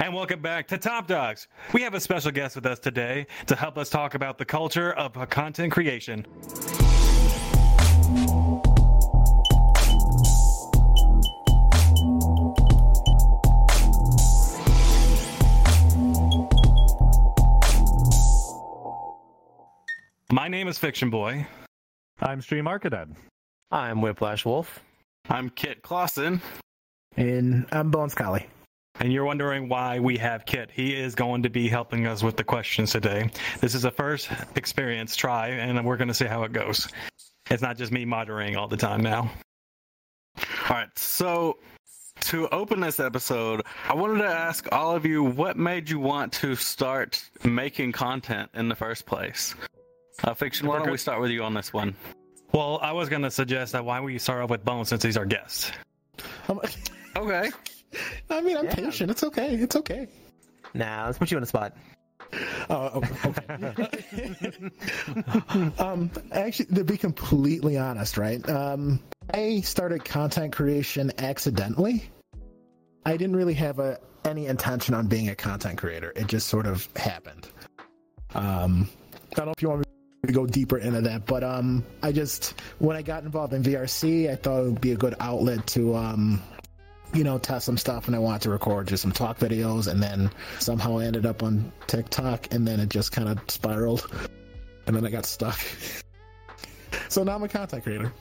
And welcome back to Top Dogs. We have a special guest with us today to help us talk about the culture of content creation. My name is FictionBoi. I'm Stream Arcadad. I'm Whiplash Wolf. I'm Kit Clausen. And I'm Bones Collie. And you're wondering why we have Kit. He is going to be helping us with the questions today. This is a first experience try, and we're going to see how it goes. It's not just me moderating all the time now. All right, so to open this episode, I wanted to ask all of you what made you want to start making content in the first place? Uh, Fiction, why don't we start with you on this one? Well, I was going to suggest that why we start off with Bones since he's our guest. Um, Okay. I mean, I'm Yeah. patient. It's okay. It's okay. Nah, let's put you on the spot. Oh, okay. um, actually, to be completely honest, right? Um, I started content creation accidentally. I didn't really have a, any intention on being a content creator. It just sort of happened. Um, I don't know if you want me to go deeper into that, but um, I just when I got involved in VRC, I thought it would be a good outlet to um, you know, test some stuff and I wanted to record just some talk videos and then somehow I ended up on TikTok and then it just kind of spiraled and then I got stuck. so now I'm a content creator.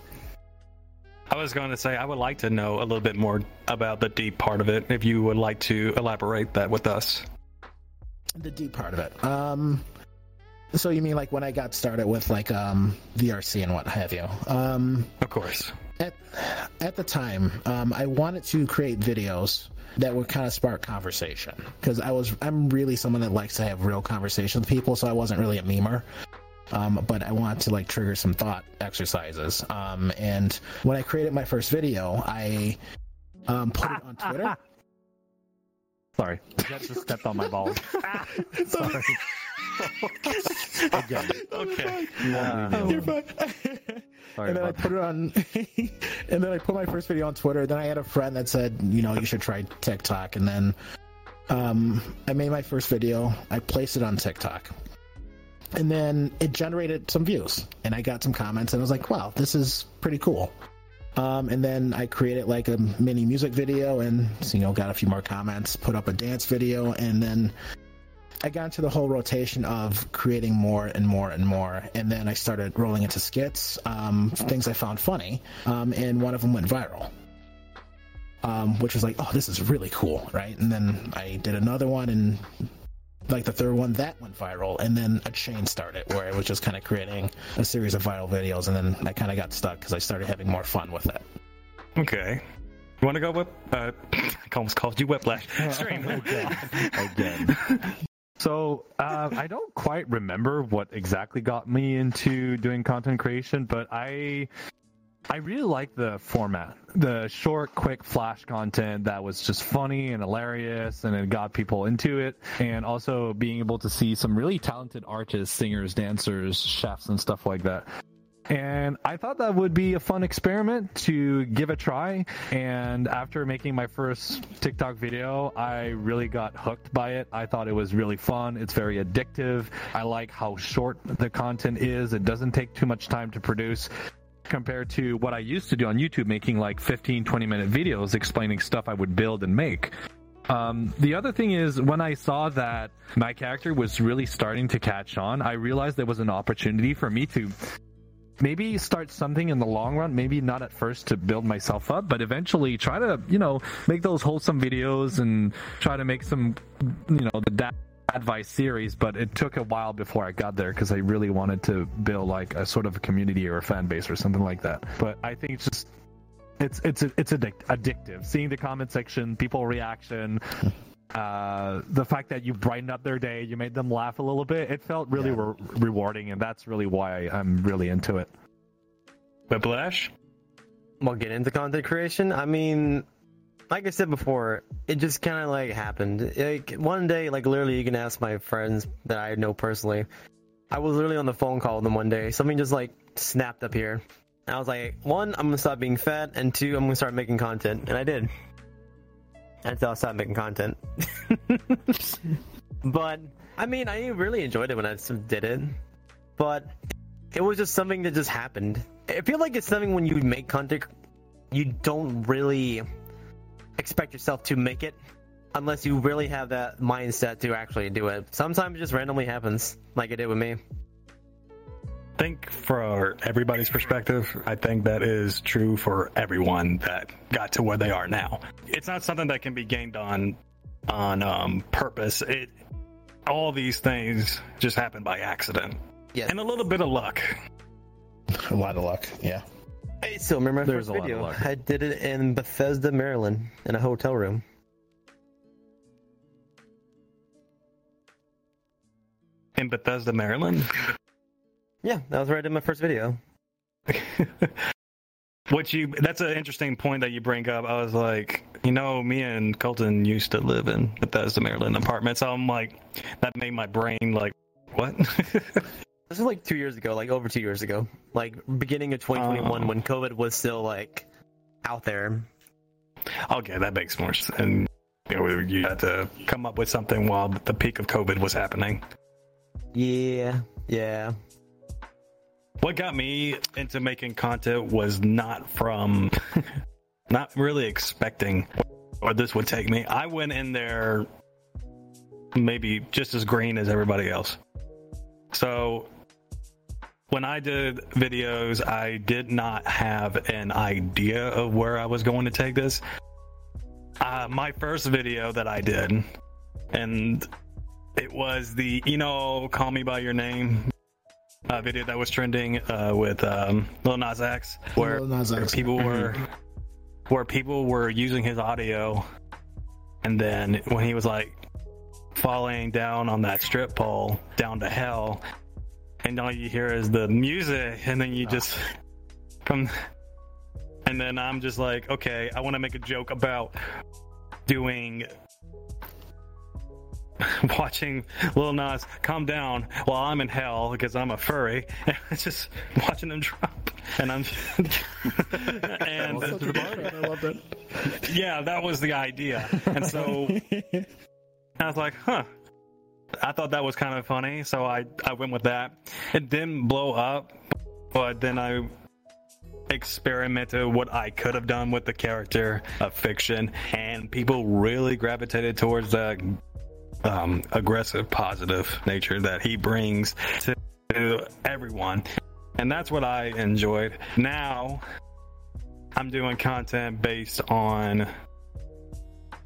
I was going to say I would like to know a little bit more about the deep part of it. If you would like to elaborate that with us. The deep part of it. Um, so you mean like when I got started with like um VRC and what have you? Um, Of course. At at the time, um, I wanted to create videos that would kind of spark conversation because I was I'm really someone that likes to have real conversation with people, so I wasn't really a memer. Um, but I wanted to like trigger some thought exercises. Um, and when I created my first video, I um, put it on Twitter. Sorry, that just stepped on my balls. Sorry. Again. Okay. You won't leave me You're alone. fine. Sorry and then I about put it on, and then I put my first video on Twitter. Then I had a friend that said, you know, you should try TikTok. And then um, I made my first video. I placed it on TikTok, and then it generated some views, and I got some comments, and I was like, wow, this is pretty cool. Um, and then I created like a mini music video, and you know, got a few more comments. Put up a dance video, and then I got into the whole rotation of creating more and more and more, and then I started rolling into skits, um, things I found funny, um, and one of them went viral, um, which was like, oh, this is really cool, right? And then I did another one, and like the third one, that went viral, and then a chain started where it was just kind of creating a series of viral videos, and then I kind of got stuck because I started having more fun with it. Okay. You want to go whip? Uh, I almost called you Whiplash. Stream. Again. So uh, I don't quite remember what exactly got me into doing content creation, but I I really like the format, the short, quick flash content that was just funny and hilarious, and it got people into it, and also being able to see some really talented artists, singers, dancers, chefs, and stuff like that. And I thought that would be a fun experiment to give a try. And after making my first TikTok video, I really got hooked by it. I thought it was really fun. It's very addictive. I like how short the content is. It doesn't take too much time to produce compared to what I used to do on YouTube, making like 15, 20 minute videos explaining stuff I would build and make. Um, the other thing is when I saw that my character was really starting to catch on, I realized there was an opportunity for me to maybe start something in the long run maybe not at first to build myself up but eventually try to you know make those wholesome videos and try to make some you know the dad advice series but it took a while before i got there because i really wanted to build like a sort of a community or a fan base or something like that. But i think it's just it's it's it's addic- addictive. Seeing the comment section people reaction uh, the fact that you brightened up their day, you made them laugh a little bit, it felt really Yeah. re- rewarding, and that's really why I'm really into it. Whiplash. We'll get into content creation. I mean, like I said before, it just kind of like happened. Like one day, like literally, you can ask my friends that I know personally. I was literally on the phone call with them one day. Something just like snapped up here. And I was like, one, I'm gonna stop being fat, and two, I'm gonna start making content, and I did. Until I started making content. but I mean, I really enjoyed it when I did it, but it was just something that just happened. I feel like it's something when you make content, you don't really expect yourself to make it unless you really have that mindset to actually do it. Sometimes it just randomly happens, like it did with me. I think for everybody's perspective, I think that is true for everyone that got to where they are now. It's not something that can be gained on on um, purpose. It all these things just happen by accident. Yeah. And a little bit of luck. A lot of luck. Yeah. I still remember my There's first a lot of video. luck. I did it in Bethesda, Maryland, in a hotel room. In Bethesda, Maryland. Yeah, that was where I did my first video. What you that's an interesting point that you bring up. I was like, you know, me and Colton used to live in Bethesda, Maryland apartment. So I'm like that made my brain like what? This was like two years ago, like over two years ago, like beginning of 2021 Oh. when COVID was still like out there. okay, that makes more sense. And you, know, you had to come up with something while the peak of COVID was happening. Yeah, yeah. What got me into making content was not from not really expecting where this would take me. I went in there maybe just as green as everybody else. So when I did videos, I did not have an idea of where I was going to take this. Uh, my first video that I did, and it was the, you know, Call Me By Your Name uh, video that was trending uh, with um, Lil Nas X, where, Lil Nas where people were where people were using his audio, and then when he was like falling down on that strip pole down to hell, and all you hear is the music, and then you just from, and then I'm just like, okay, I want to make a joke about doing watching Lil Nas calm down while I'm in hell because I'm a furry. It's just watching him drop, and I'm and Such a fun, I love that. yeah, that was the idea. And so I was like, huh. I thought that was kind of funny, so I I went with that. It didn't blow up, but then I experimented what I could have done with the character of fiction, and people really gravitated towards that um, aggressive, positive nature that he brings to everyone, and that's what I enjoyed. Now I'm doing content based on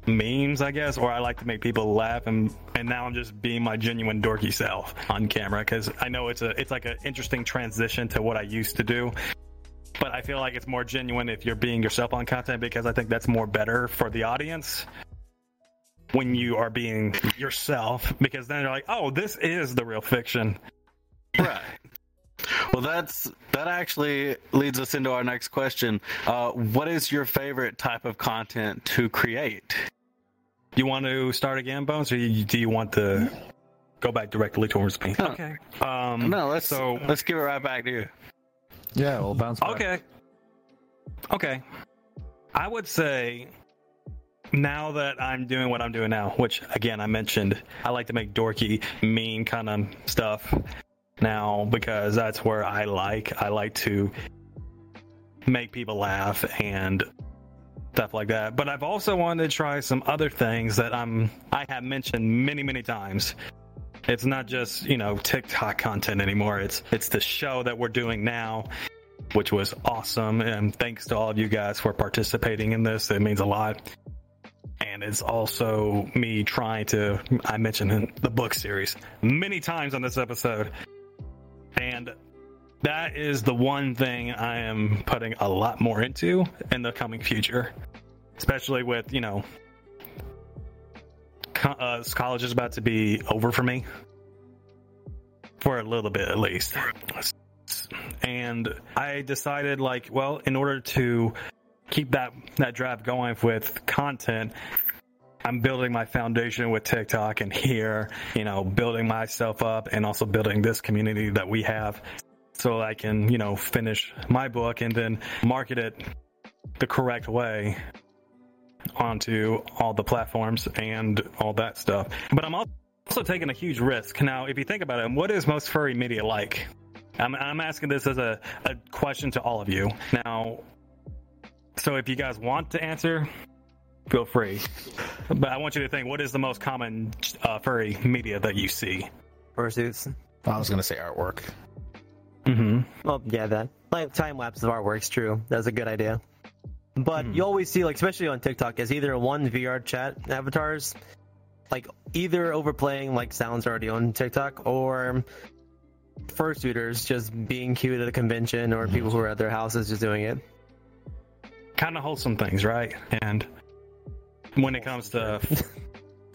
memes, I guess, or I like to make people laugh, and and now I'm just being my genuine dorky self on camera because I know it's a it's like an interesting transition to what I used to do. But I feel like it's more genuine if you're being yourself on content because I think that's more better for the audience when you are being yourself because then you're like, oh, this is the real fiction. Right. Well, that's that actually leads us into our next question. Uh, what is your favorite type of content to create? You want to start again, Bones, or you, do you want to go back directly towards me? Huh. Okay. Um, No, let's so let's give it right back to you. Yeah, we'll bounce back. Okay. Okay. I would say now that I'm doing what I'm doing now, which again I mentioned, I like to make dorky, mean kind of stuff now because that's where I like. I like to make people laugh and stuff like that. But I've also wanted to try some other things that I'm I have mentioned many, many times. It's not just, you know, TikTok content anymore. It's it's the show that we're doing now which was awesome. And thanks to all of you guys for participating in this. It means a lot. And it's also me trying to, I mentioned the book series many times on this episode. And that is the one thing I am putting a lot more into in the coming future, especially with, you know, co- uh, college is about to be over for me. For a little bit at least. And I decided like, well, in order to keep that that drive going with content, I'm building my foundation with TikTok and here, you know, building myself up and also building this community that we have so I can, you know, finish my book and then market it the correct way onto all the platforms and all that stuff. But I'm also taking a huge risk. Now, if you think about it, what is most furry media like? I'm, I'm asking this as a, a question to all of you. Now, so if you guys want to answer, feel free. But I want you to think what is the most common uh, furry media that you see? Fursuits. I was gonna say artwork. Mm-hmm. Well, yeah, that like time lapse of artwork's true. That's a good idea. But you always see, like, especially on TikTok, is either one VR chat avatars, like either overplaying like sounds already on TikTok, or fursuiters just being cute at a convention, or people who are at their houses just doing it. Kind of wholesome things, right? And when it comes to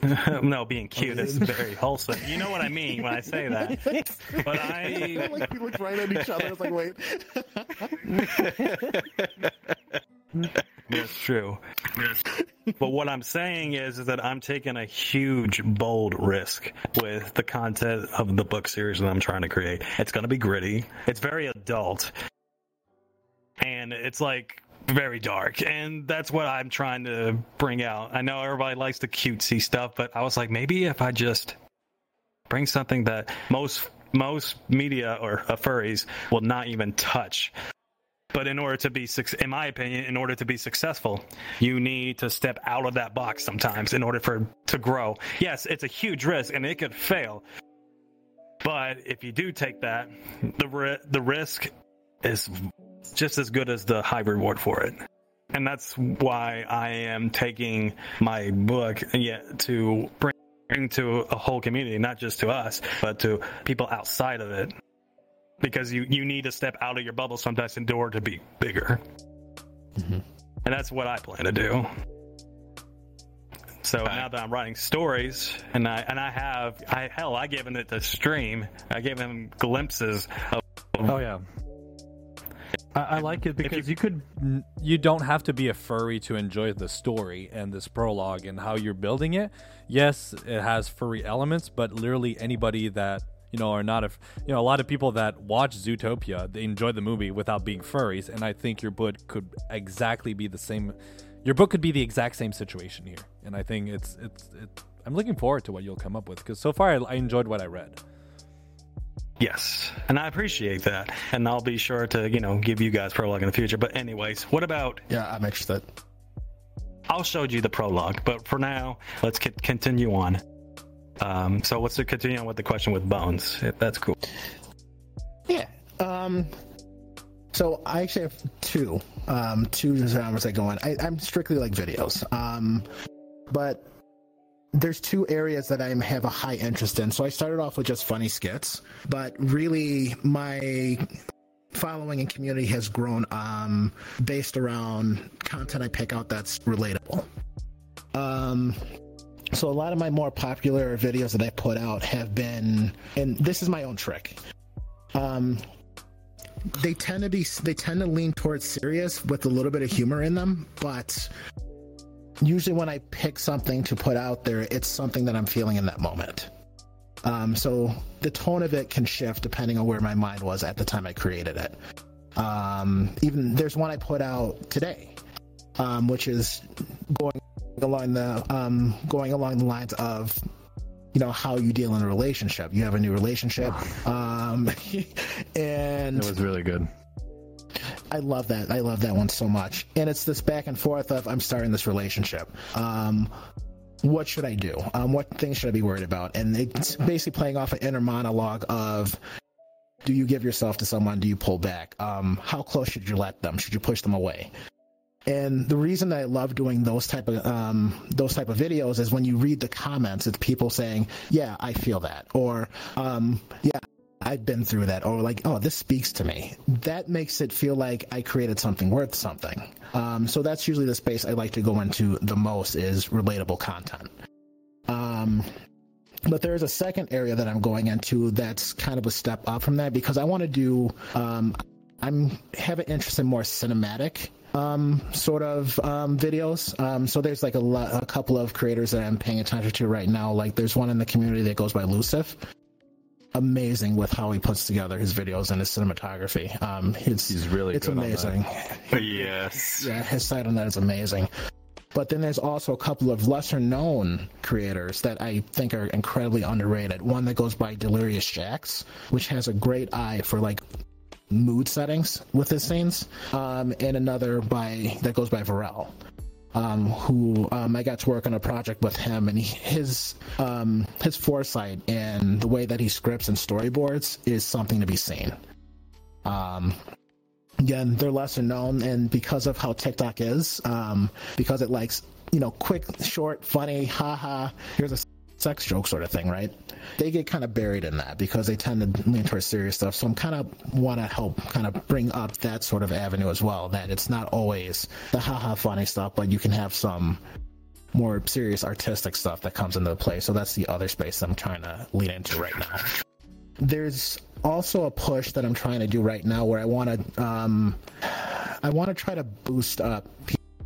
no being cute, it's very wholesome. You know what I mean when I say that. But I like we looked right at each other. It's like, wait. That's true. but what I'm saying is, is that I'm taking a huge, bold risk with the content of the book series that I'm trying to create. It's going to be gritty. It's very adult. And it's like very dark. And that's what I'm trying to bring out. I know everybody likes the cutesy stuff, but I was like, maybe if I just bring something that most most media or uh, furries will not even touch but in order to be, in my opinion, in order to be successful, you need to step out of that box sometimes in order for to grow. Yes, it's a huge risk and it could fail. But if you do take that, the the risk is just as good as the high reward for it. And that's why I am taking my book yeah, to bring to a whole community, not just to us, but to people outside of it because you, you need to step out of your bubble sometimes in order to be bigger. Mhm. And that's what I plan to do. So now that I'm writing stories, and I and I have, I hell, I given it to stream. I gave him glimpses of. Oh yeah. I, I like it because you, could you don't have to be a furry to enjoy the story and this prologue and how you're building it. Yes, it has furry elements, but literally anybody that you know are not a you know a lot of people that watch Zootopia they enjoy the movie without being furries, and I think your book could exactly be the same. Your book could be the exact same situation here, and I think it's it's. it I'm looking forward to what you'll come up with because so far I, I enjoyed what I read. Yes, and I appreciate that, and I'll be sure to you know give you guys prologue in the future. But anyways, what about? Yeah, I'm interested. I'll show you the prologue, but for now, let's c- continue on. Um, so let's continue on with the question with bones. That's cool. Yeah. Um. So I actually have two, um, two genres I go on. I, I'm strictly like videos. Um, but there's two areas that I have a high interest in. So I started off with just funny skits, but really my following and community has grown um, based around content I pick out that's relatable. Um, so a lot of my more popular videos that I put out have been, and this is my own trick. Um, they tend to be, they tend to lean towards serious with a little bit of humor in them, but usually when I pick something to put out there, it's something that I'm feeling in that moment. Um, so the tone of it can shift depending on where my mind was at the time I created it. Um, even there's one I put out today, um, which is going along the um, going along the lines of you know how you deal in a relationship. You have a new relationship, um, and it was really good. I love that. I love that one so much. And it's this back and forth of I'm starting this relationship. Um, what should I do? Um, what things should I be worried about? And it's basically playing off an inner monologue of do you give yourself to someone? Do you pull back? Um, how close should you let them? Should you push them away? And the reason that I love doing those type of um, those type of videos is when you read the comments, it's people saying, "Yeah, I feel that," or um, "Yeah, I've been through that," or like, "Oh, this speaks to me." That makes it feel like I created something worth something. Um, so that's usually the space I like to go into the most is relatable content. Um, but there is a second area that I'm going into that's kind of a step up from that because I want to do. Um, I'm have an interest in more cinematic um, sort of um, videos. Um, so there's like a, lo- a couple of creators that I'm paying attention to right now. Like there's one in the community that goes by Lucif. Amazing with how he puts together his videos and his cinematography. Um, it's He's really it's good on that. amazing. Yes. Yeah, his site on that is amazing. But then there's also a couple of lesser known creators that I think are incredibly underrated. One that goes by Delirious Jacks, which has a great eye for like mood settings with his scenes, um, and another by that goes by Varel. Um, who um, I got to work on a project with him, and he, his um, his foresight and the way that he scripts and storyboards is something to be seen. Um, again, they're lesser known, and because of how TikTok is, um, because it likes you know quick, short, funny, haha. Here's a sex joke sort of thing, right? They get kind of buried in that because they tend to lean towards serious stuff. So I'm kind of want to help kind of bring up that sort of avenue as well. That it's not always the haha funny stuff, but you can have some more serious artistic stuff that comes into play. So that's the other space I'm trying to lean into right now. There's also a push that I'm trying to do right now where I want to um, I want to try to boost up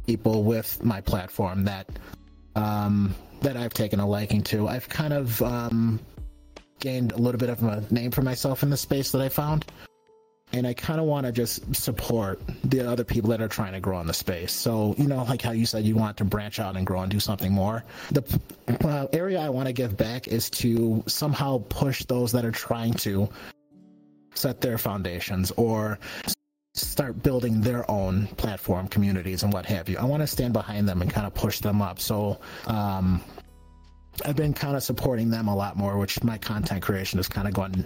people with my platform that um, that I've taken a liking to. I've kind of um, gained a little bit of a name for myself in the space that I found. And I kind of want to just support the other people that are trying to grow in the space. So, you know, like how you said you want to branch out and grow and do something more. The uh, area I want to give back is to somehow push those that are trying to set their foundations or start building their own platform communities and what have you. I want to stand behind them and kind of push them up. So, um, I've been kind of supporting them a lot more, which my content creation has kind of gone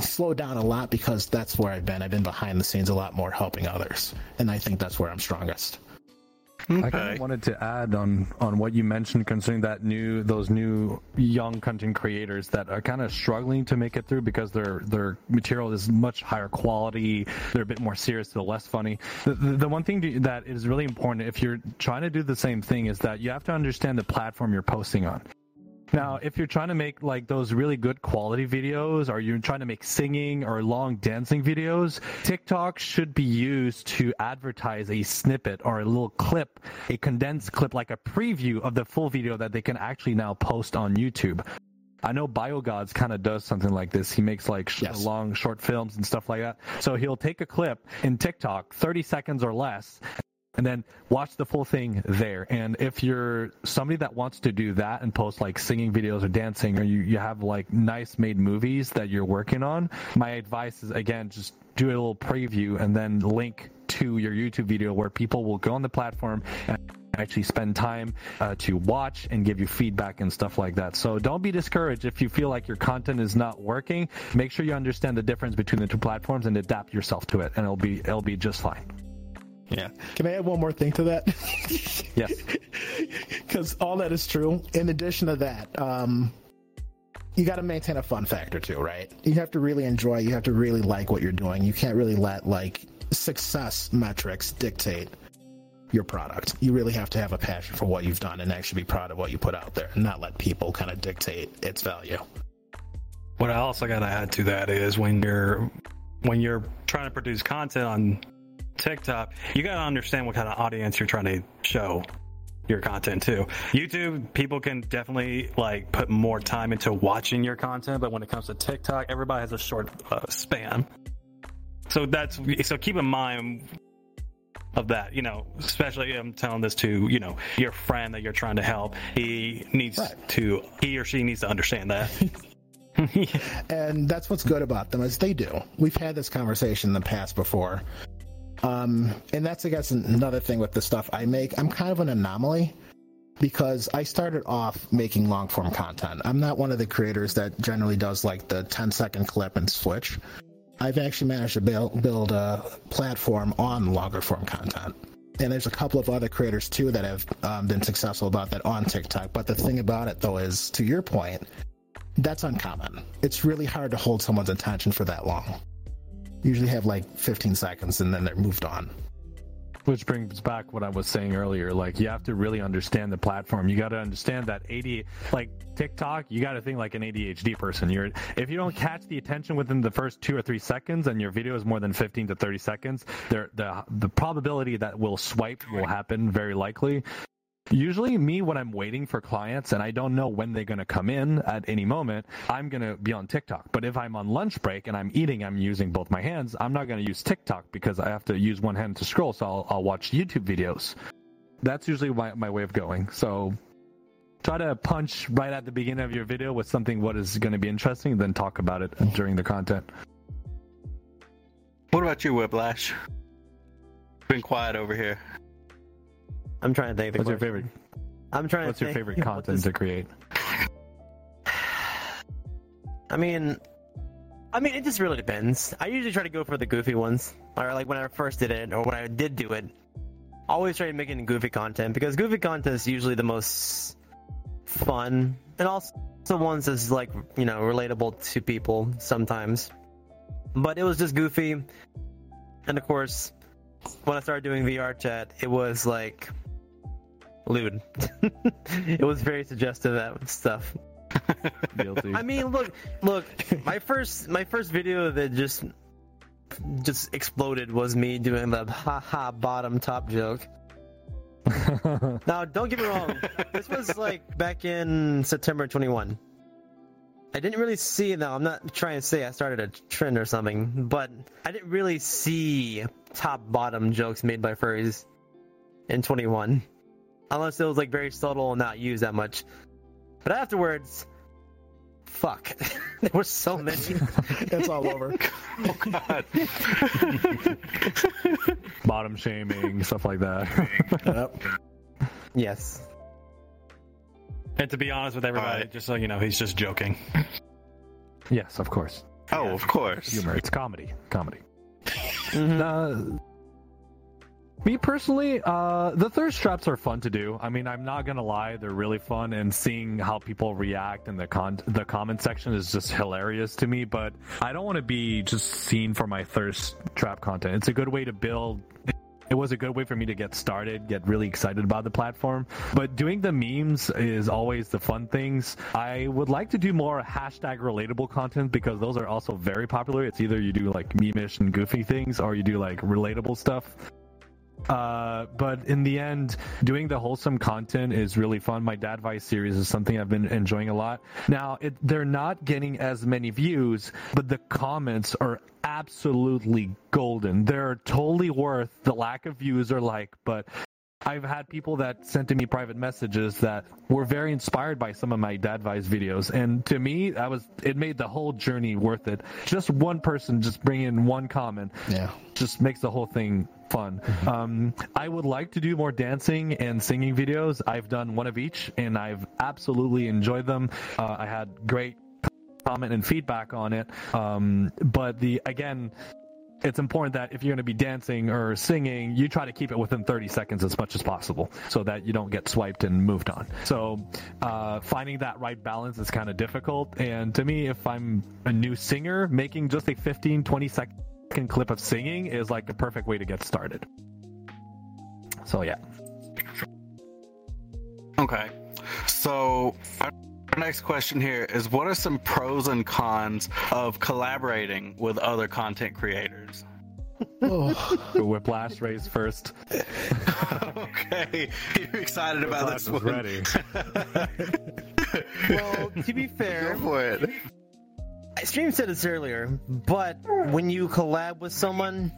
slowed down a lot because that's where I've been. I've been behind the scenes a lot more helping others. And I think that's where I'm strongest. I kind of wanted to add on on what you mentioned concerning that new those new young content creators that are kind of struggling to make it through because their their material is much higher quality. They're a bit more serious, they're less funny. The, the, the one thing to, that is really important if you're trying to do the same thing is that you have to understand the platform you're posting on. Now, if you're trying to make like those really good quality videos, or you're trying to make singing or long dancing videos, TikTok should be used to advertise a snippet or a little clip, a condensed clip, like a preview of the full video that they can actually now post on YouTube. I know BioGods kind of does something like this. He makes like sh- Yes. long short films and stuff like that. So he'll take a clip in TikTok, 30 seconds or less, and then watch the full thing there. And if you're somebody that wants to do that and post like singing videos or dancing, or you, you have like nice made movies that you're working on, my advice is again, just do a little preview and then link to your YouTube video where people will go on the platform and actually spend time uh, to watch and give you feedback and stuff like that. So don't be discouraged if you feel like your content is not working. Make sure you understand the difference between the two platforms and adapt yourself to it, and it'll be it'll be just fine. Yeah. Can I add one more thing to that? Yes. Because all that is true. In addition to that, um, you got to maintain a fun factor too, right? You have to really enjoy. You have to really like what you're doing. You can't really let like success metrics dictate your product. You really have to have a passion for what you've done and actually be proud of what you put out there, and not let people kind of dictate its value. What I also got to add to that is when you're when you're trying to produce content on TikTok, you got to understand what kind of audience you're trying to show your content to. YouTube, people can definitely like put more time into watching your content, but when it comes to TikTok, everybody has a short uh, span. So that's so keep in mind of that, you know, especially I'm telling this to, you know, your friend that you're trying to help. He needs Right. to he or she needs to understand that. and that's what's good about them is they do. We've had this conversation in the past before, um, and that's I guess another thing with the stuff I make. I'm kind of an anomaly because I started off making long form content. I'm not one of the creators that generally does like the 10 second clip and switch. I've actually managed to build, build a platform on longer form content. And there's a couple of other creators too that have um, been successful about that on TikTok. But the thing about it though is, to your point, that's uncommon. It's really hard to hold someone's attention for that long. Usually have like 15 seconds and then they're moved on. Which brings back what I was saying earlier. Like you have to really understand the platform. You got to understand that 80, like TikTok, you got to think like an ADHD person. You're if you don't catch the attention within the first two or three seconds, and your video is more than 15 to 30 seconds, there the the probability that will swipe will happen very likely. Usually, me when I'm waiting for clients and I don't know when they're going to come in at any moment, I'm going to be on TikTok. But if I'm on lunch break and I'm eating, I'm using both my hands. I'm not going to use TikTok because I have to use one hand to scroll. So I'll, I'll watch YouTube videos. that's usually my, my way of going. So try to punch right at the beginning of your video with something what is going to be interesting, then talk about it during the content. What about you, Whiplash? Been quiet over here. I'm trying to think. What's your favorite? I'm trying What's your favorite content this- to create? I mean, I mean, it just really depends. I usually try to go for the goofy ones, or like when I first did it, or when I did do it. Always try to make it goofy content because goofy content is usually the most fun, and also the ones that's like you know relatable to people sometimes. But it was just goofy, and of course, when I started doing VR chat, it was like lewd. it was very suggestive that stuff. Guilty. I mean, look, look. My first, my first video that just, just exploded was me doing the ha ha bottom top joke. Now, don't get me wrong. this was like back in September 21. I didn't really see. Now, I'm not trying to say I started a trend or something, but I didn't really see top bottom jokes made by furries in 21, unless it was like very subtle and not used that much. But afterwards, fuck, there were so many. It's all over. Oh God. Bottom shaming, stuff like that. Yep. yes. And to be honest with everybody, Alright. just so you know, he's just joking. yes, of course. oh, of course. Humor. It's comedy. Comedy. Uh, me personally, uh, the thirst traps are fun to do. I mean, I'm not gonna lie, they're really fun, and seeing how people react in the con the comment section is just hilarious to me. But I don't want to be just seen for my thirst trap content. It's a good way to build. It was a good way for me to get started, get really excited about the platform. But doing the memes is always the fun things. I would like to do more hashtag relatable content because those are also very popular. It's either you do like memeish and goofy things or you do like relatable stuff. Uh, but in the end, doing the wholesome content is really fun. My Dad Vice series is something I've been enjoying a lot. Now, it, they're not getting as many views, but the comments are absolutely golden. They're totally worth the lack of views or like, but I've had people that sent to me private messages that were very inspired by some of my dad advice videos, and to me, that was it made the whole journey worth it. Just one person just bring in one comment, Yeah. just makes the whole thing fun. Um, I would like to do more dancing and singing videos. I've done one of each, and I've absolutely enjoyed them. Uh, I had great comment and feedback on it. Um, but the again, it's important that if you're going to be dancing or singing, you try to keep it within 30 seconds as much as possible so that you don't get swiped and moved on. So, uh, finding that right balance is kind of difficult. And to me, if I'm a new singer, making just a 15, 20 second clip of singing is like the perfect way to get started. So, yeah. Okay. So our our next question here is what are some pros and cons of collaborating with other content creators? Oh, The whiplash race first. okay. You're excited about Whiplash this was one. ready. Well, to be fair, Go for it. Stream said this earlier, but when you collab with someone,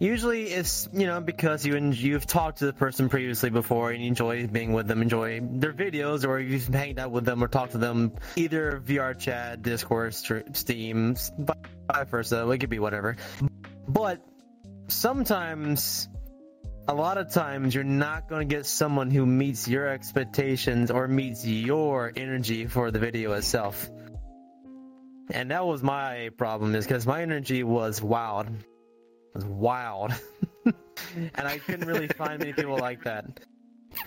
usually it's you know because you en- you've talked to the person previously before and you enjoy being with them, enjoy their videos, or you've hanged out with them or talked to them either VR chat, Discord, Steam, vice versa. It could be whatever. But sometimes. A lot of times, you're not going to get someone who meets your expectations or meets your energy for the video itself. And that was my problem, is because my energy was wild. It was wild. and I couldn't really find many people like that.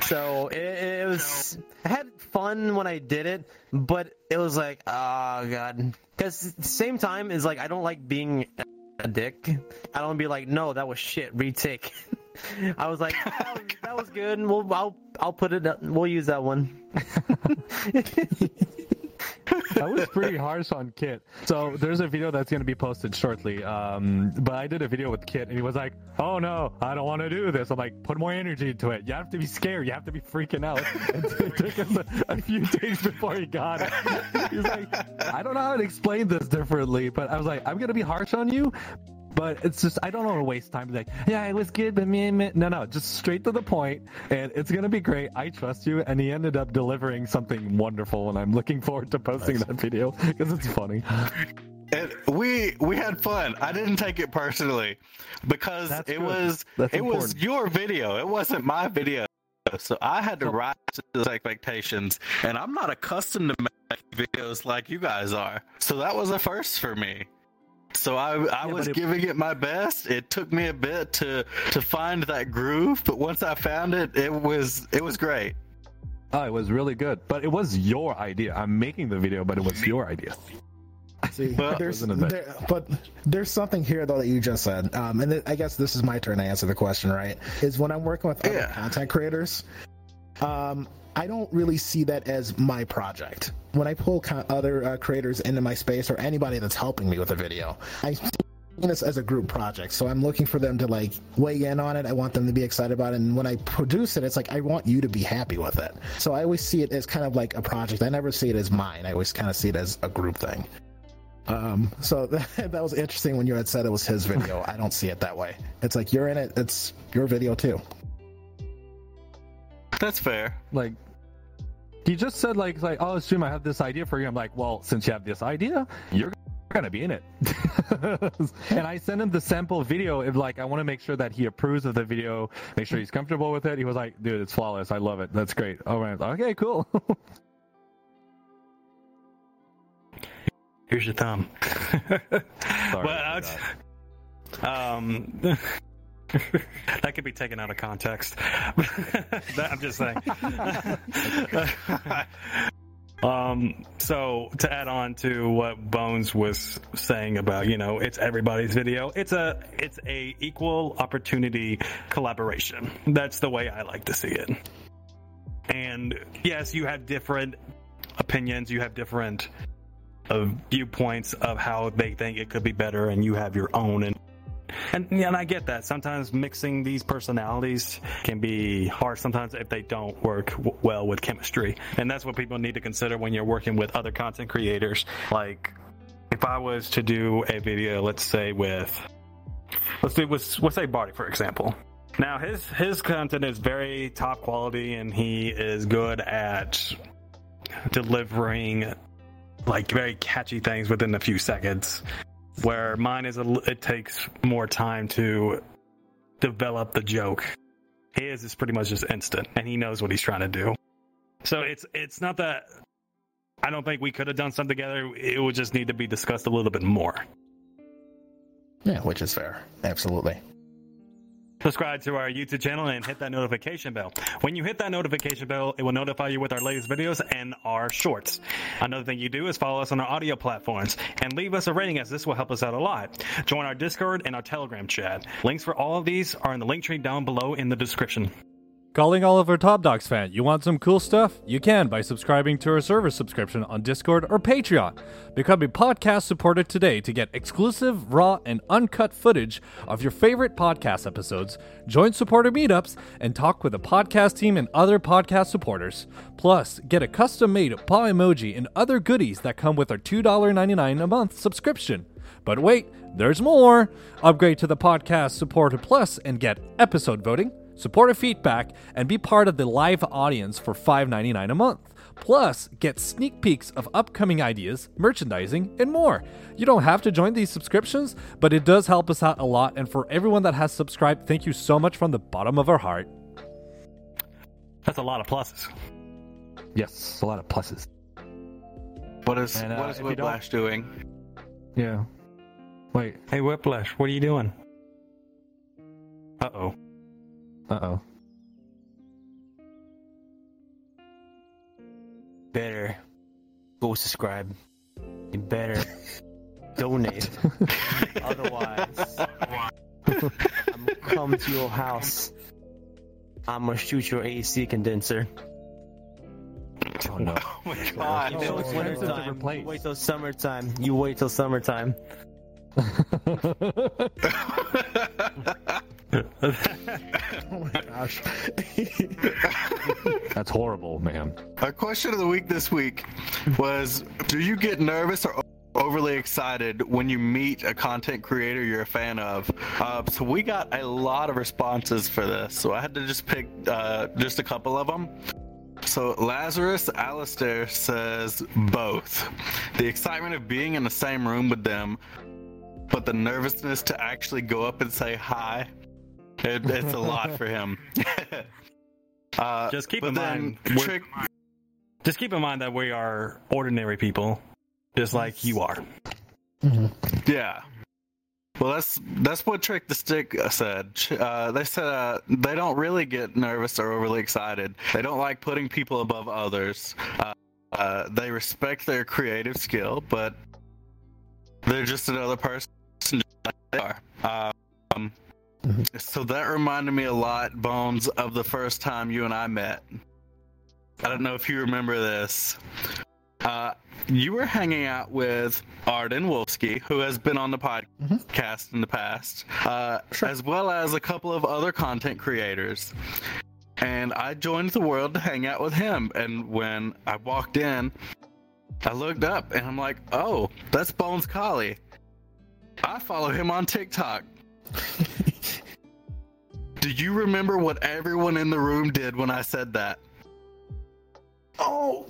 So it, it was. I had fun when I did it, but it was like, oh god. Because at the same time is like I don't like being a dick. I don't be like, no, that was shit. Retake. I was like, that was, oh, that was good. We'll, I'll, I'll put it. We'll use that one. That was pretty harsh on Kit. So there's a video that's going to be posted shortly. Um, but I did a video with Kit, and he was like, "Oh no, I don't want to do this." I'm like, "Put more energy into it. You have to be scared. You have to be freaking out." It took a, a few days before he got it. He's like, "I don't know how to explain this differently," but I was like, "I'm going to be harsh on you." But it's just I don't want to waste time. Like, yeah, it was good, but me, me. no, no, just straight to the point, and it's gonna be great. I trust you. And he ended up delivering something wonderful, and I'm looking forward to posting that video because it's funny. And we we had fun. I didn't take it personally because That's it good. was That's it was your video. It wasn't my video. So I had to rise to those expectations, and I'm not accustomed to making videos like you guys are. So that was a first for me. So I I Yeah, was it- giving it my best. It took me a bit to to find that groove, but once I found it, it was it was great. Oh, it was really good, but it was your idea. I'm making the video, but it was your idea. See, Well- there's, Wasn't a bit. there, but there's something here though that you just said, um, and it, I guess this is my turn to answer the question, right? Is when I'm working with other Yeah. content creators, um, I don't really see that as my project. When I pull other uh, creators into my space or anybody that's helping me with a video, I see this as a group project. So I'm looking for them to like weigh in on it. I want them to be excited about it. And when I produce it, it's like I want you to be happy with it. So I always see it as kind of like a project. I never see it as mine. I always kind of see it as a group thing. Um, so that, that was interesting when you had said it was his video. I don't see it that way. It's like you're in it. It's your video too. That's fair. Like, he just said like like oh stream, I have this idea for you. I'm like, well, since you have this idea, you're gonna be in it. and I sent him the sample video. If like I want to make sure that he approves of the video, make sure he's comfortable with it. He was like, dude, it's flawless. I love it. That's great. All right. Okay, cool. Here's your thumb. Sorry but for um, that could be taken out of context. That- I'm just saying. um, so to add on to what Bones was saying about, you know, it's everybody's video. It's a it's a equal opportunity collaboration. That's the way I like to see it. And yes, you have different opinions. You have different of viewpoints of how they think it could be better, and you have your own. And and and I get that. Sometimes mixing these personalities can be hard. Sometimes if they don't work w- well with chemistry, and that's what people need to consider when you're working with other content creators. Like, if I was to do a video, let's say with, let's do let's, let's say Barty for example. Now his his content is very top quality, and he is good at delivering like very catchy things within a few seconds where mine is a it takes more time to develop the joke his is pretty much just instant and he knows what he's trying to do so it's it's not that i don't think we could have done something together it would just need to be discussed a little bit more Yeah, which is fair. Absolutely. Subscribe to our YouTube channel and hit that notification bell. When you hit that notification bell, it will notify you with our latest videos and our shorts. Another thing you do is follow us on our audio platforms and leave us a rating as this will help us out a lot. Join our Discord and our Telegram chat. Links for all of these are in the link tree down below in the description. Calling all of our Top Dogs fan, you want some cool stuff? You can by subscribing to our service subscription on Discord or Patreon. Become a podcast supporter today to get exclusive, raw, and uncut footage of your favorite podcast episodes, join supporter meetups, and talk with the podcast team and other podcast supporters. Plus, get a custom made paw emoji and other goodies that come with our $2.99 a month subscription. But wait, there's more! Upgrade to the Podcast Supporter Plus and get episode voting, supporter feedback, and be part of the live audience for $5.99 a month. Plus, get sneak peeks of upcoming ideas, merchandising, and more. You don't have to join these subscriptions, but it does help us out a lot. And for everyone that has subscribed, thank you so much from the bottom of our heart. That's a lot of pluses. yes, a lot of pluses. What is And, uh, what is if you don't- Whiplash doing? Yeah. Wait. Hey, Whiplash, what are you doing? Uh oh. Uh oh. better go subscribe. You better donate. Otherwise, I'm gonna come to your house. I'm gonna shoot your AC condenser. Oh no. Oh my god! You so know, it's expensive to wintertime. replace. You wait till summertime. You wait till summertime. Oh my gosh. That's horrible, man. Our question of the week this week was: Do you get nervous or overly excited when you meet a content creator you're a fan of. Uh, so we got a lot of responses for this. So I had to just pick uh, just a couple of them. So Lazarus Alistair says both. The excitement of being in the same room with them, but the nervousness to actually go up and say hi. It, it's a lot for him. uh, Just keep in mind, Trick, Just keep in mind that we are ordinary people, just like you are. Yeah. Well, that's that's what Trick the Stick uh, said. Uh, they said uh, they don't really get nervous or overly excited. They don't like putting people above others. Uh, uh, they respect their creative skill, but they're just another person just like they are. Um, so that reminded me a lot, Bones, of the first time you and I met. I don't know if you remember this. Uh, you were hanging out with Arden Wolski, who has been on the podcast in the past, uh, as well as a couple of other content creators. And I joined the world to hang out with him. And when I walked in, I looked up and I'm like, oh, that's BonesCollie. I follow him on TikTok. Do you remember what everyone in the room did when I said that? Oh.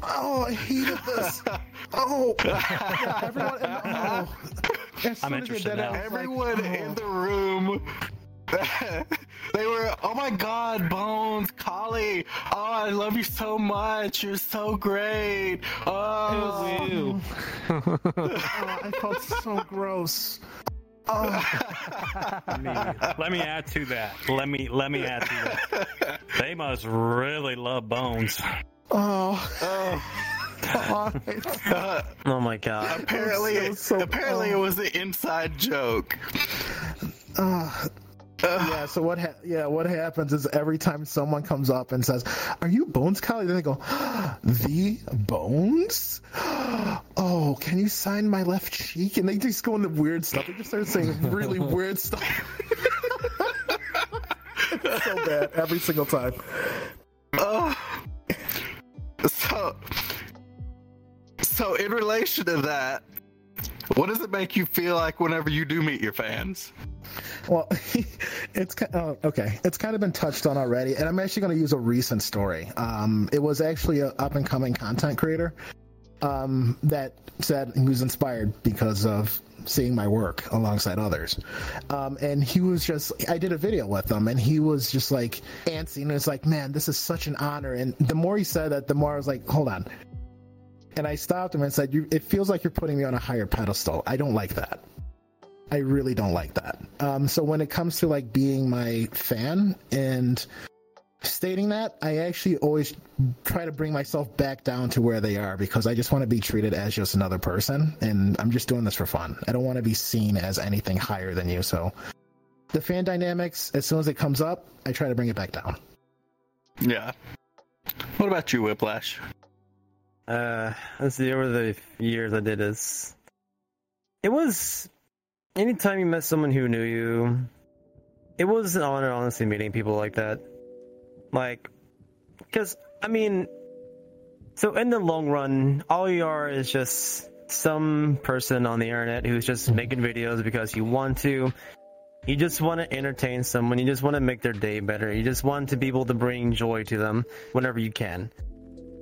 Oh, I hated this. Oh. Yeah, everyone. Oh. As soon I'm interested now. I like, Everyone oh. in the room. they were, oh my god, Bones, Collie. Oh, I love you so much. You're so great. Oh, Oh, I felt so gross. Oh, Let me add to that. Let me let me add to that. They must really love bones. oh, oh. God. Uh, Oh my god. apparently, So- so- apparently, oh. it was an inside joke. Uh, yeah. So what? Ha- yeah. What happens is every time someone comes up and says, "Are you BonesCollie?" Then they go, "The Bones? Oh, can you sign my left cheek?" And they just go into weird stuff. They just start saying really weird stuff. it's so bad every single time. Oh. So, so in relation to that, what does it make you feel like whenever you do meet your fans? Well, it's oh, okay. It's kind of been touched on already, and I'm actually going to use a recent story. Um, it was actually an up and coming content creator um, that said he was inspired because of seeing my work alongside others. Um, and he was just, I did a video with him, and he was just like antsy, and it's like, man, this is such an honor. And the more he said that, the more I was like, hold on. And I stopped him and said, it feels like you're putting me on a higher pedestal. I don't like that. I really don't like that. Um, so when it comes to like being my fan and stating that, I actually always try to bring myself back down to where they are because I just want to be treated as just another person, and I'm just doing this for fun. I don't want to be seen as anything higher than you. So the fan dynamics, as soon as it comes up, I try to bring it back down. Yeah. What about you, Whiplash? Uh, let's see. Over the years I did this, it was anytime you met someone who knew you, it was an honor, honestly, meeting people like that. Like, because I mean, so in the long run, all you are is just some person on the internet who's just making videos because you want to. You just want to entertain someone. You just want to make their day better. You just want to be able to bring joy to them whenever you can.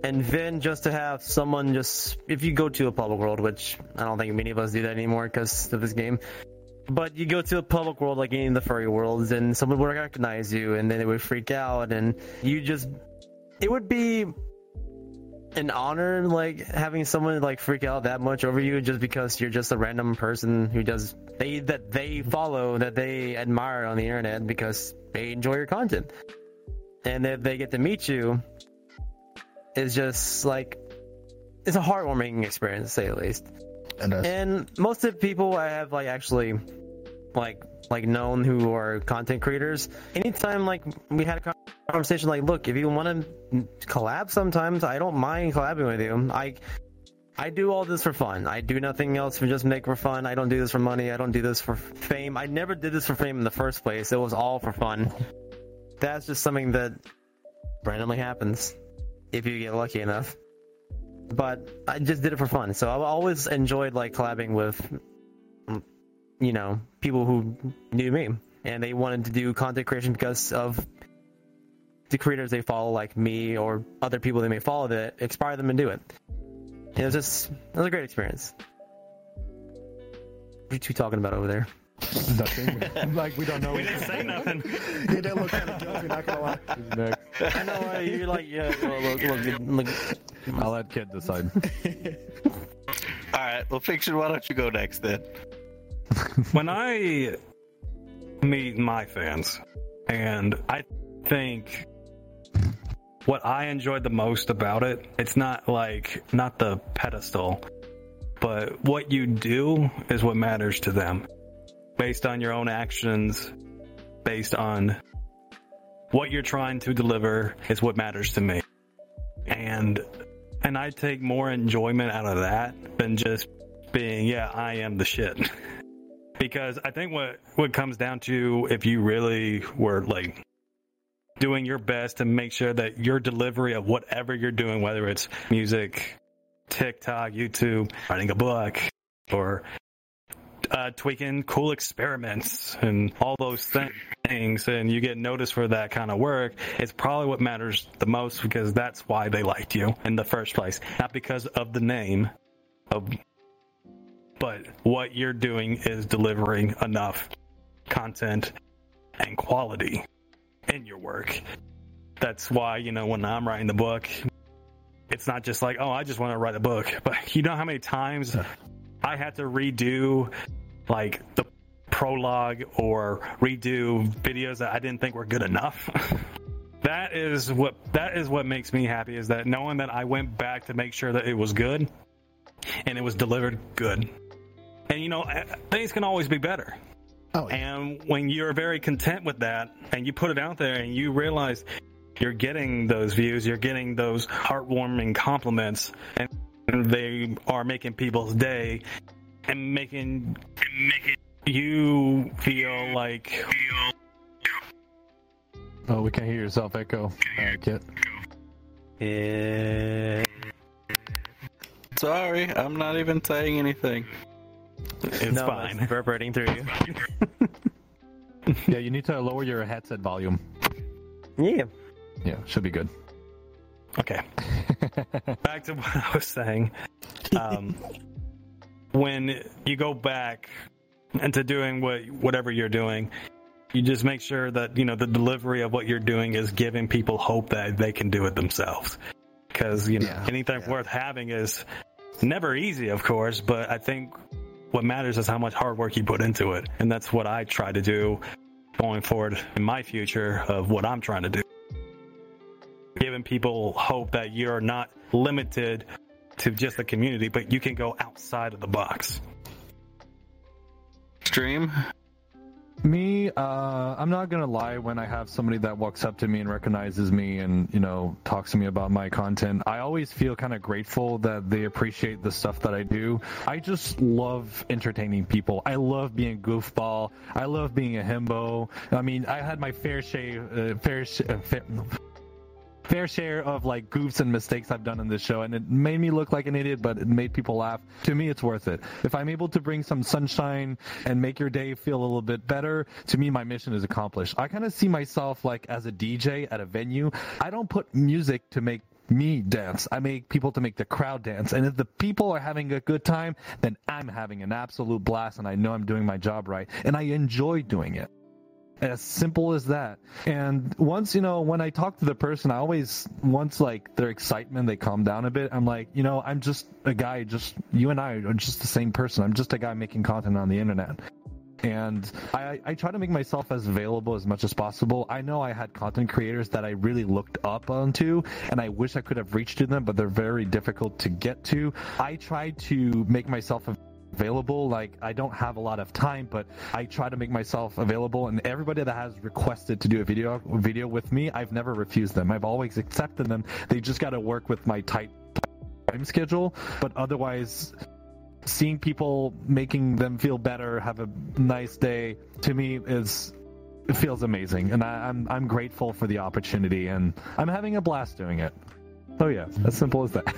And then just to have someone just, if you go to a public world, which I don't think many of us do that anymore because of this game, but you go to a public world like any of the furry worlds and someone would recognize you and then they would freak out and you just, it would be an honor like having someone like freak out that much over you just because you're just a random person who does they that they follow that they admire on the internet because they enjoy your content. And if they get to meet you it's just like it's a heartwarming experience to say the least And most of the people I have like actually like like known who are content creators. Anytime like we had a conversation like, look, if you want to collab sometimes, I don't mind collabing with you. I I do all this for fun. I do nothing else for just make for fun. I don't do this for money. I don't do this for fame. I never did this for fame in the first place. It was all for fun. That's just something that randomly happens if you get lucky enough. but I just did it for fun. So I've always enjoyed like collabing with, mm, you know, people who knew me and they wanted to do content creation because of the creators they follow, like me or other people they may follow that inspire them to do it. And it was just it was a great experience. What are you two talking about over there? Nothing. like we don't know. We didn't say nothing. You didn't look kind of guilty, not gonna lie. Next. I know uh, you're like yeah. Look, look, look, look. I'll let Kid decide. All right. Well, fiction. Why don't you go next then? when I meet my fans, and I think what I enjoyed the most about it, it's not like not the pedestal, but what you do is what matters to them. Based on your own actions, based on what you're trying to deliver is what matters to me. And and I take more enjoyment out of that than just being, yeah, I am the shit. because I think what what comes down to if you really were like doing your best to make sure that your delivery of whatever you're doing, whether it's music, TikTok, YouTube, writing a book, or uh, tweaking cool experiments and all those things, and you get noticed for that kind of work, it's probably what matters the most because that's why they liked you in the first place, not because of the name of but what you're doing is delivering enough content and quality in your work. That's why, you know, when I'm writing the book, it's not just like, oh, I just want to write a book. But you know how many times I had to redo like the prologue or redo videos that I didn't think were good enough? that is what that is what makes me happy is that knowing that I went back to make sure that it was good and it was delivered good. And you know, eh, things can always be better. Oh, yeah. And when you're very content with that and you put it out there and you realize you're getting those views, you're getting those heartwarming compliments, and they are making people's day and making, making you feel like Oh, we can't hear yourself echo. Uh, Kit. Yeah. Sorry, I'm not even saying anything. it's no, fine. It's reverberating through you. Yeah, you need to lower your headset volume. yeah. Yeah, should be good. Okay. back to what I was saying. Um, when you go back into doing what whatever you're doing, you just make sure that you know the delivery of what you're doing is giving people hope that they can do it themselves. Because you know Yeah. anything worth having is never easy, of course, but I think what matters is how much hard work you put into it, and that's what I try to do going forward in my future of what I'm trying to do giving people hope that you're not limited to just the community, but you can go outside of the box. Stream. Me, uh, I'm not gonna lie. When I have somebody that walks up to me and recognizes me and you know talks to me about my content, I always feel kind of grateful that they appreciate the stuff that I do. I just love entertaining people. I love being goofball. I love being a himbo. I mean, I had my fair share, uh, fair, sh- uh, fair, fair share of like goofs and mistakes I've done in this show, and it made me look like an idiot, but it made people laugh. To me, it's worth it. If I'm able to bring some sunshine and make your day feel a little bit better, to me, my mission is accomplished. I kind of see myself like as a DJ at a venue. I don't put music to make me dance. I make people to make the crowd dance. And if the people are having a good time, then I'm having an absolute blast and I know I'm doing my job right. And I enjoy doing it. As simple as that. And once, you know, when I talk to the person, I always, once like their excitement, they calm down a bit. I'm like, you know, I'm just a guy, just, you and I are just the same person. I'm just a guy making content on the internet. And I, I try to make myself as available as much as possible. I know I had content creators that I really looked up onto, and I wish I could have reached to them, but they're very difficult to get to. I try to make myself available like i don't have a lot of time but i try to make myself available and everybody that has requested to do a video video with me i've never refused them. I've always accepted them. They just got to work with my tight time schedule. But otherwise seeing people making them feel better have a nice day to me is it feels amazing. And I, i'm i'm grateful for the opportunity and i'm having a blast doing it. So yeah as simple as that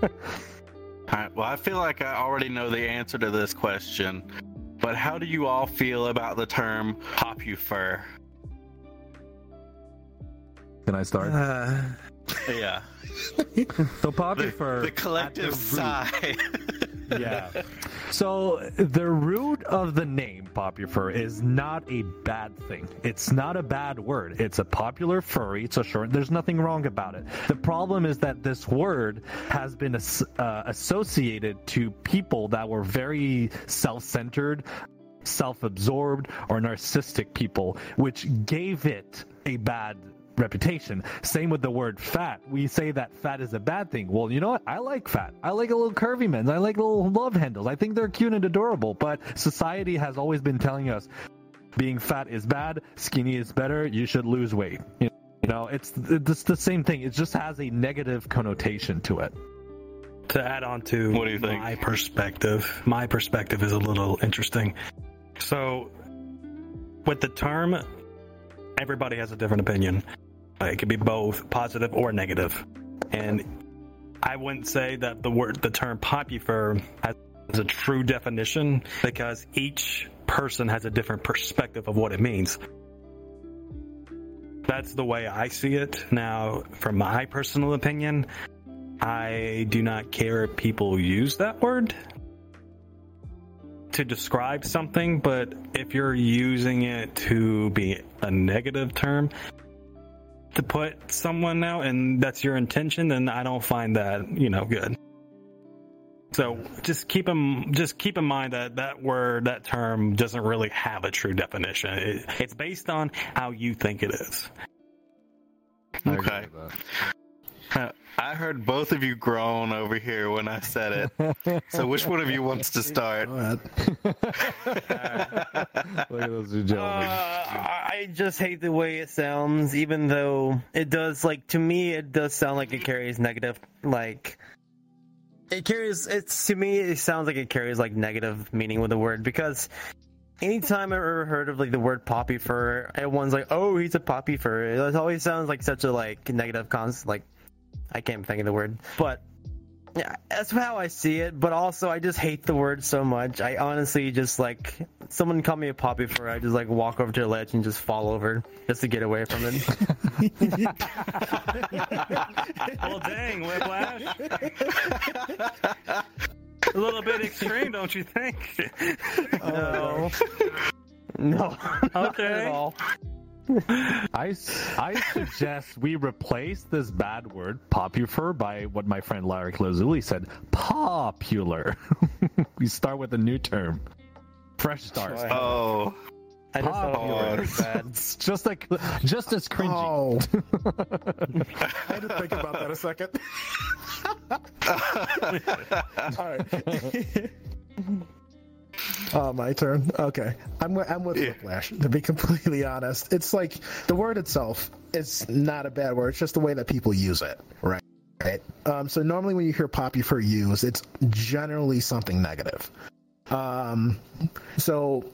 well, I feel like I already know the answer to this question, but how do you all feel about the term popufur? Can I start? Uh, Yeah, So Poppy the, for the collective sigh. yeah. So the root of the name Popufur is not a bad thing. It's not a bad word. It's a popular furry. It's a short. There's nothing wrong about it. The problem is that this word has been uh, associated to people that were very self-centered, self-absorbed, or narcissistic people, which gave it a bad reputation. Same with the word fat. We say that fat is a bad thing. Well, you know what? I like fat. I like a little curvy men. I like little love handles. I think they're cute and adorable. But society has always been telling us being fat is bad, skinny is better. You should lose weight. You know, it's it's the same thing. It just has a negative connotation to it. to add on to What do you think? my perspective my perspective is a little interesting so with the term everybody has a different opinion Uh, it could be both positive or negative. And i wouldn't say that the word the term popufur has a true definition because each person has a different perspective of what it means. That's the way i see it. Now from my personal opinion I do not care if people use that word to describe something, but if you're using it to be a negative term to put someone out and that's your intention, then I don't find that, you know, good. So just keep in, just keep in mind that that word, that term doesn't really have a true definition. It, it's based on how you think it is. Okay. With I heard both of you groan over here when I said it. So which one of you wants to start? Go Look at those two gentlemen. Uh, I just hate the way it sounds, even though it does, like, to me, it does sound like it carries negative, like, it carries, it's, to me, it sounds like it carries, like, negative meaning with the word, because anytime I've ever heard of, like, the word popufur, everyone's like, oh, he's a popufur. It always sounds like such a, like, negative concept, like, I can't think of the word, but yeah, that's how I see it. But also, I just hate the word so much. I honestly just like someone call me a popufur I just like walk over to a ledge and just fall over just to get away from it. Well, dang, Whiplash. a little bit extreme, don't you think? no, no, not Okay. At all. I, s- I suggest we replace this bad word, popular, by what my friend Larry Lazuli said, popular. we start with a new term. Fresh start. Oh, I just thought you were Popular. It's just like just as cringy. Oh. I had to think about that a second. All right. Oh, my turn. Okay, I'm I'm with Yeah. Whiplash. To be completely honest, it's like the word itself is not a bad word. It's just the way that people use it, right? Right. Um, so normally when you hear popufur use, it's generally something negative. Um, so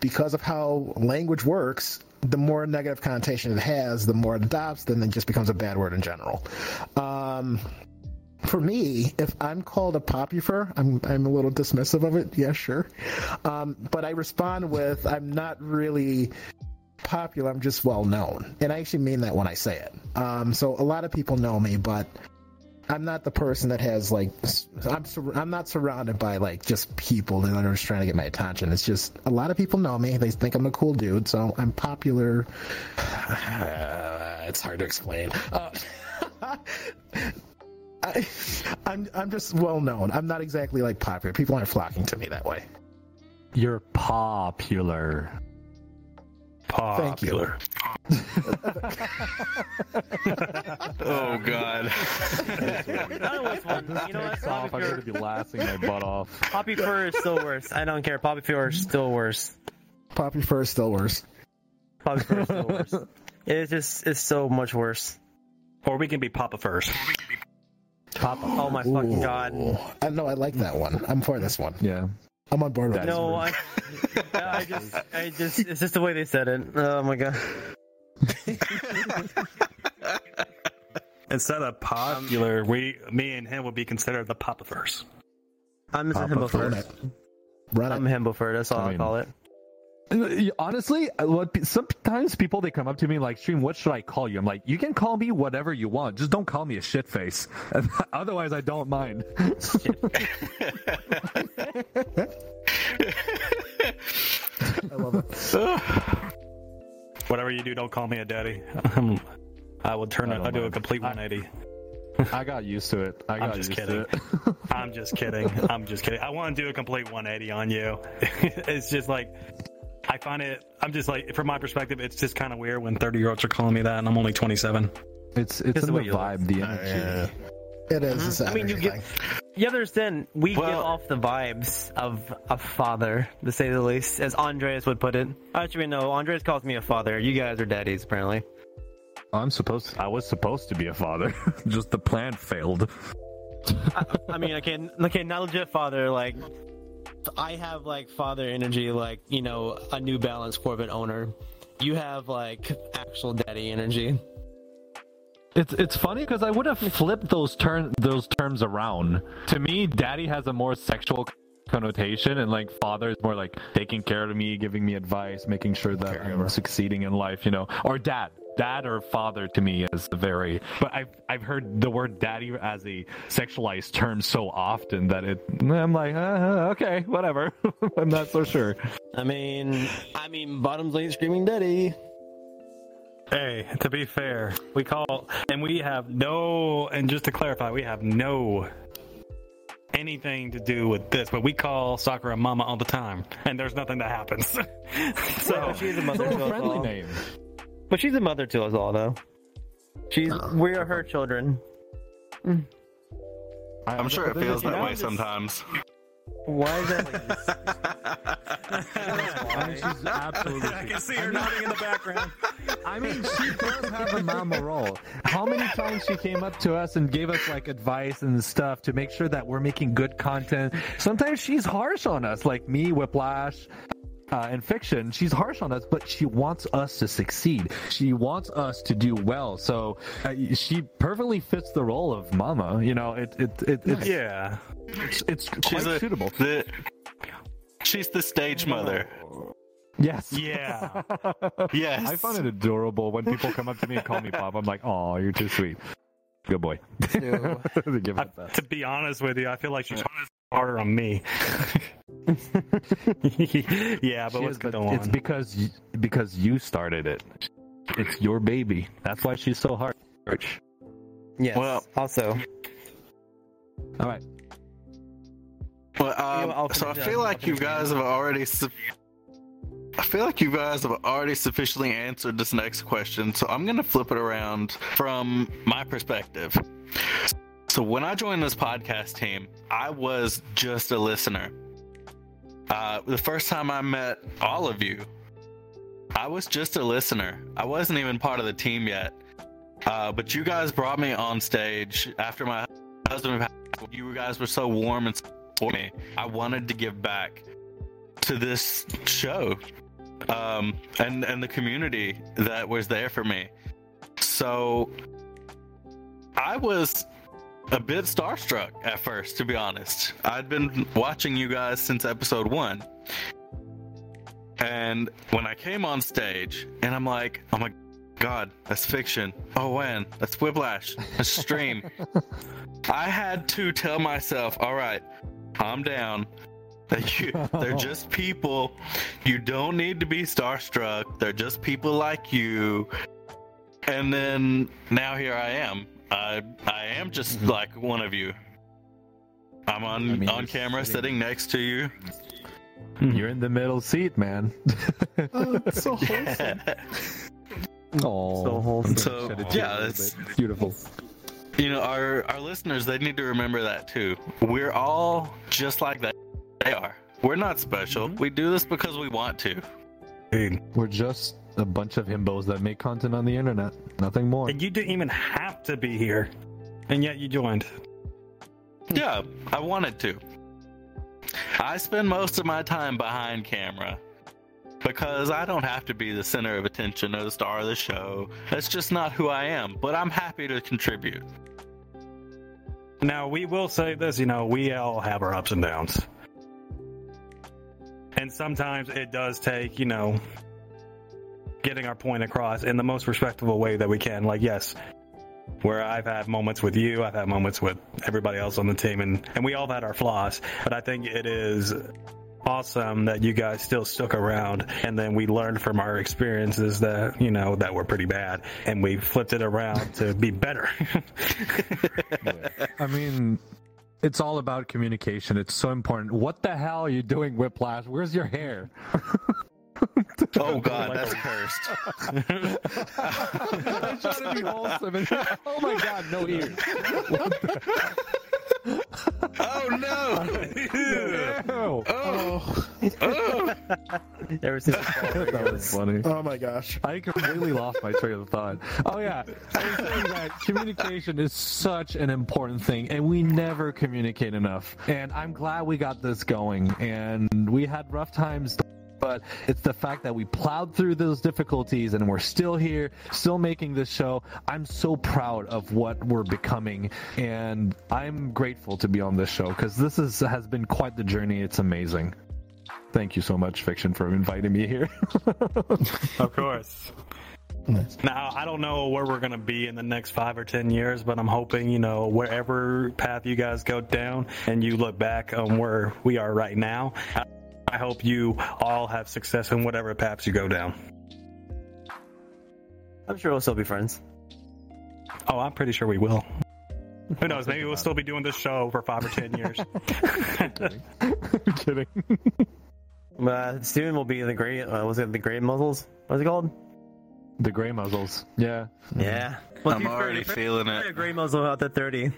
because of how language works, the more negative connotation it has, the more it adopts, then it just becomes a bad word in general. Um, for me, if I'm called a popular, I'm I'm a little dismissive of it. Yeah, sure. Um, but I respond with, I'm not really popular. I'm just well known, and I actually mean that when I say it. Um, so a lot of people know me, but I'm not the person that has like I'm sur- I'm not surrounded by like just people that are just trying to get my attention. It's just a lot of people know me. They think I'm a cool dude, so I'm popular. it's hard to explain. Uh, I, I'm I'm just well known. I'm not exactly like popular. People aren't flocking to me that way. You're popular. Popular. oh God. That was one. You know what? Takes off, I'm fur, gonna be laughing my butt off. popufur is still worse. I don't care. Popufur is still worse. Popufur is still worse. Popufur is still worse. It's just it's so much worse. Or we can be Papa first. Papa. Oh my fucking god. Ooh. I know I like that one. I'm for this one. Yeah. I'm on board with That No. I, I just, I just, it's just the way they said it. Oh my god. Instead of popular, we, me and him would be considered the popifers. I'm just a Papa himbo Run first. it. Run I'm it. a himbo first. That's all I I mean- call it. Honestly, what sometimes people they come up to me like, "Stream, what should I call you?" I'm like, "You can call me whatever you want. Just don't call me a shit face. Otherwise, I don't mind." I love it. Whatever you do, don't call me a daddy. Um, I will turn I it. don't I do a complete 180. I got used to it. I got just used kidding. to it. I'm just kidding. I'm just kidding. I want to do a complete 180 on you. it's just like I find it. I'm just like, from my perspective, it's just kind of weird when 30 year olds are calling me that, and I'm only 27. It's it's Just in the the way vibe, the uh, energy. It is. a Saturday uh-huh. I mean, you get- thing. You understand? We give off the vibes of a father, to say the least, as Andreas would put it. Actually, no. Andreas calls me a father. You guys are daddies, apparently. I'm supposed. To, I was supposed to be a father. Just the plan failed. I mean, okay, n- okay, not legit father. Like, I have like father energy, like you know, a New Balance Corvette owner. You have like actual daddy energy. It's it's funny because I would have flipped those turn those terms around. To me, daddy has a more sexual connotation, and like father is more like taking care of me, giving me advice, making sure that I'm succeeding in life. You know, or dad. Dad or father to me is very, but I've I've heard the word daddy as a sexualized term so often that it I'm like uh, okay whatever I'm not so sure. I mean, I mean, bottoms ain't screaming daddy. Hey, to be fair, we call, and we have no, and just to clarify, we have no anything to do with this, but we call Sakura Mama all the time, and there's nothing that happens. so, she's a mother It's to a us friendly all. name. But she's a mother to us all, though. She's we are her children. Mm. I'm sure it feels that way just- sometimes. Why is that? I mean, she's absolutely. I can see her nodding in the background. I mean, she does have a mama role. How many times she came up to us and gave us like advice and stuff to make sure that we're making good content. Sometimes she's harsh on us, like me, Whiplash. Uh, in fiction, she's harsh on us, but she wants us to succeed. She wants us to do well. So uh, she perfectly fits the role of mama. You know, it it, it it's, Yeah. it's it's quite She's a, suitable. The, she's the stage mother. Yes. Yeah. Yes. I find it adorable when people come up to me and call me Pop. I'm like, oh, you're too sweet. Good boy. Give I, to be honest with you, I feel like she's harder on me. yeah, but She let's is, but on. it's because you, because you started it. It's your baby. That's why she's so hard. yes. Well- also, All right. Well, um, I'll so I feel like you guys have already. Su- I feel like you guys have already sufficiently answered this next question, so I'm gonna flip it around from my perspective. So when I joined this podcast team, I was just a listener. Uh, the first time I met all of you, I was just a listener. I wasn't even part of the team yet. Uh, but you guys brought me on stage after my husband. You guys were so warm and for me. I wanted to give back to this show um, and and the community that was there for me. So I was a bit starstruck at first, to be honest. I'd been watching you guys since episode one. And when I came on stage, and I'm like, oh my god, that's fiction. Oh, man, that's Whiplash. That's stream. I had to tell myself, all right, calm down. You, they're just people. You don't need to be starstruck. They're just people like you. And then now here I am. I I am just mm-hmm. like one of you. I'm on I mean, on camera sitting- sitting next to you. Mm-hmm. You're in the middle seat, man. Oh, it's so wholesome. Oh, So wholesome. So, Shed a tear yeah, it's- beautiful. You know, our our listeners they need to remember that too. We're all just like that. They are. We're not special. Mm-hmm. We do this because we want to. Dude. We're just a bunch of himbos that make content on the internet. Nothing more. And you didn't even have to be here, and yet you joined. Yeah, I wanted to. I spend most of my time behind camera. because I don't have to be the center of attention or the star of the show. That's just not who I am, but I'm happy to contribute. Now we will say this, you know, we all have our ups and downs. And sometimes it does take, you know, getting our point across in the most respectable way that we can. Like, yes, where I've had moments with you, I've had moments with everybody else on the team, and, and we all had our flaws. But I think it is awesome that you guys still stuck around and then we learned from our experiences that you know that were pretty bad and we flipped it around to be better I mean, it's all about communication. It's so important. What the hell are you doing, Whiplash? Where's your hair? Oh god, that's cursed. I'm trying to be wholesome. And, oh my god, no ears. Oh no! Ew. Oh, oh. oh. Ever since that was funny. Oh my gosh. I completely lost my train of thought. Oh yeah, I was saying that communication is such an important thing, and we never communicate enough. And I'm glad we got this going. And we had rough times, but it's the fact that we plowed through those difficulties, and we're still here, still making this show. I'm so proud of what we're becoming, and I'm grateful to be on this show because this is has been quite the journey. It's amazing. Thank you so much, Fiction, for inviting me here. Of course. Now, I don't know where we're going to be in the next five or ten years, but I'm hoping, you know, wherever path you guys go down and you look back on where we are right now, I- I hope you all have success in whatever paths you go down. I'm sure we'll still be friends. Oh, I'm pretty sure we will. Who knows? Maybe we'll still be doing this show for five or ten years. I'm kidding. Uh, Steven will be the gray. Uh, was it the gray muzzles? What's it called? The gray muzzles. Yeah. Yeah. Well, I'm already 30. feeling it. A gray muzzle out to thirty.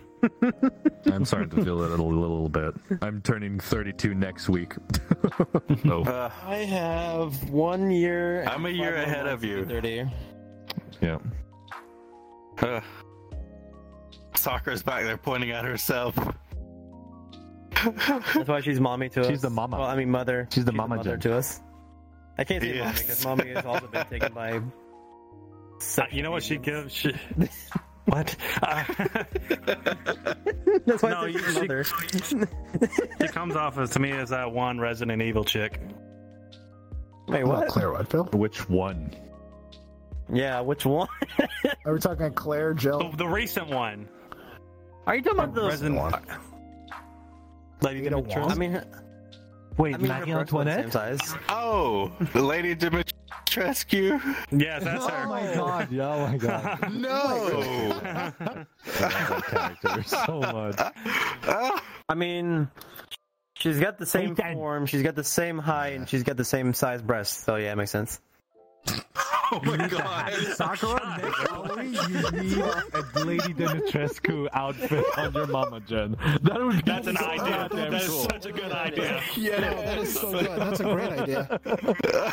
I'm starting to feel it a little bit. I'm turning 32 next week. oh, Uh, I have one year. I'm a year ahead of you. Thirty. yeah. uh. Sakura's back there pointing at herself. That's why she's mommy to us. She's the mama. Well, I mean mother. She's the mama mother Jen. to us. I can't say mommy because mommy has also been taken by. Uh, you know what she gives? She, what? Uh, That's why No, I you- she- mother. she comes off as to me as that one Resident Evil chick. Wait, What? what? Claire what, Phil? Which one? Yeah, which one? Are we talking Claire, The, Jill? the recent one. Are you talking about those? Resident Lady You know Dimitrescu? I mean, her- Wait, I mean, her Maggie breasts are the Antoinette? same size. Oh, Lady Dimitrescu. Yes, that's Oh her. my god! Yeah, oh my god! No. I love that character so much. I mean, she's got the same Ethan. form, she's got the same height, and she's got the same size breasts. So yeah, it makes sense. oh my god. Sakura, next only you need a Lady Dimitrescu outfit on your mama, Jen. That would be That's an so idea. goddamn That is cool. such a good idea. Yeah, no, that is so good. That's a great idea.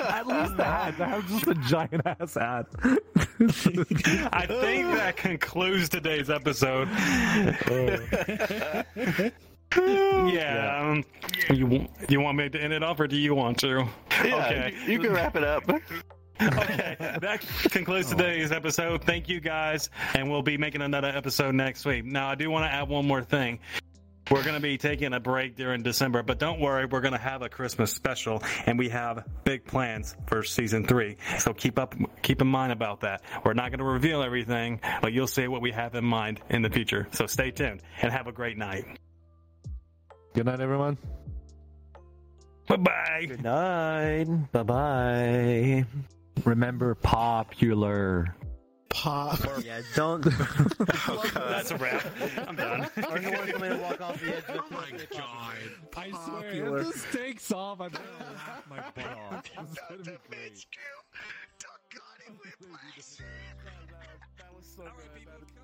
At least the hat. I have just a giant ass hat. I think that concludes today's episode. yeah. Um, you you want me to end it off, or do you want to? Yeah, Okay. you, you can wrap it up. okay, that concludes today's episode. Thank you guys, and we'll be making another episode next week. Now, I do want to add one more thing. We're going to be taking a break during December, but don't worry, we're going to have a Christmas special, and we have big plans for season three. So keep up, keep in mind about that. We're not going to reveal everything, but you'll see what we have in mind in the future. So stay tuned and have a great night. Good night, everyone. Bye bye. Good night. Bye bye. Remember, popular. Pop. Yeah, don't. Oh, that's a wrap. I'm done. or no one come in and walk off the edge. Oh of the I Popular. if this takes off, I'm gonna laugh my butt off. It's gonna be great. That was so good. That- that- that's-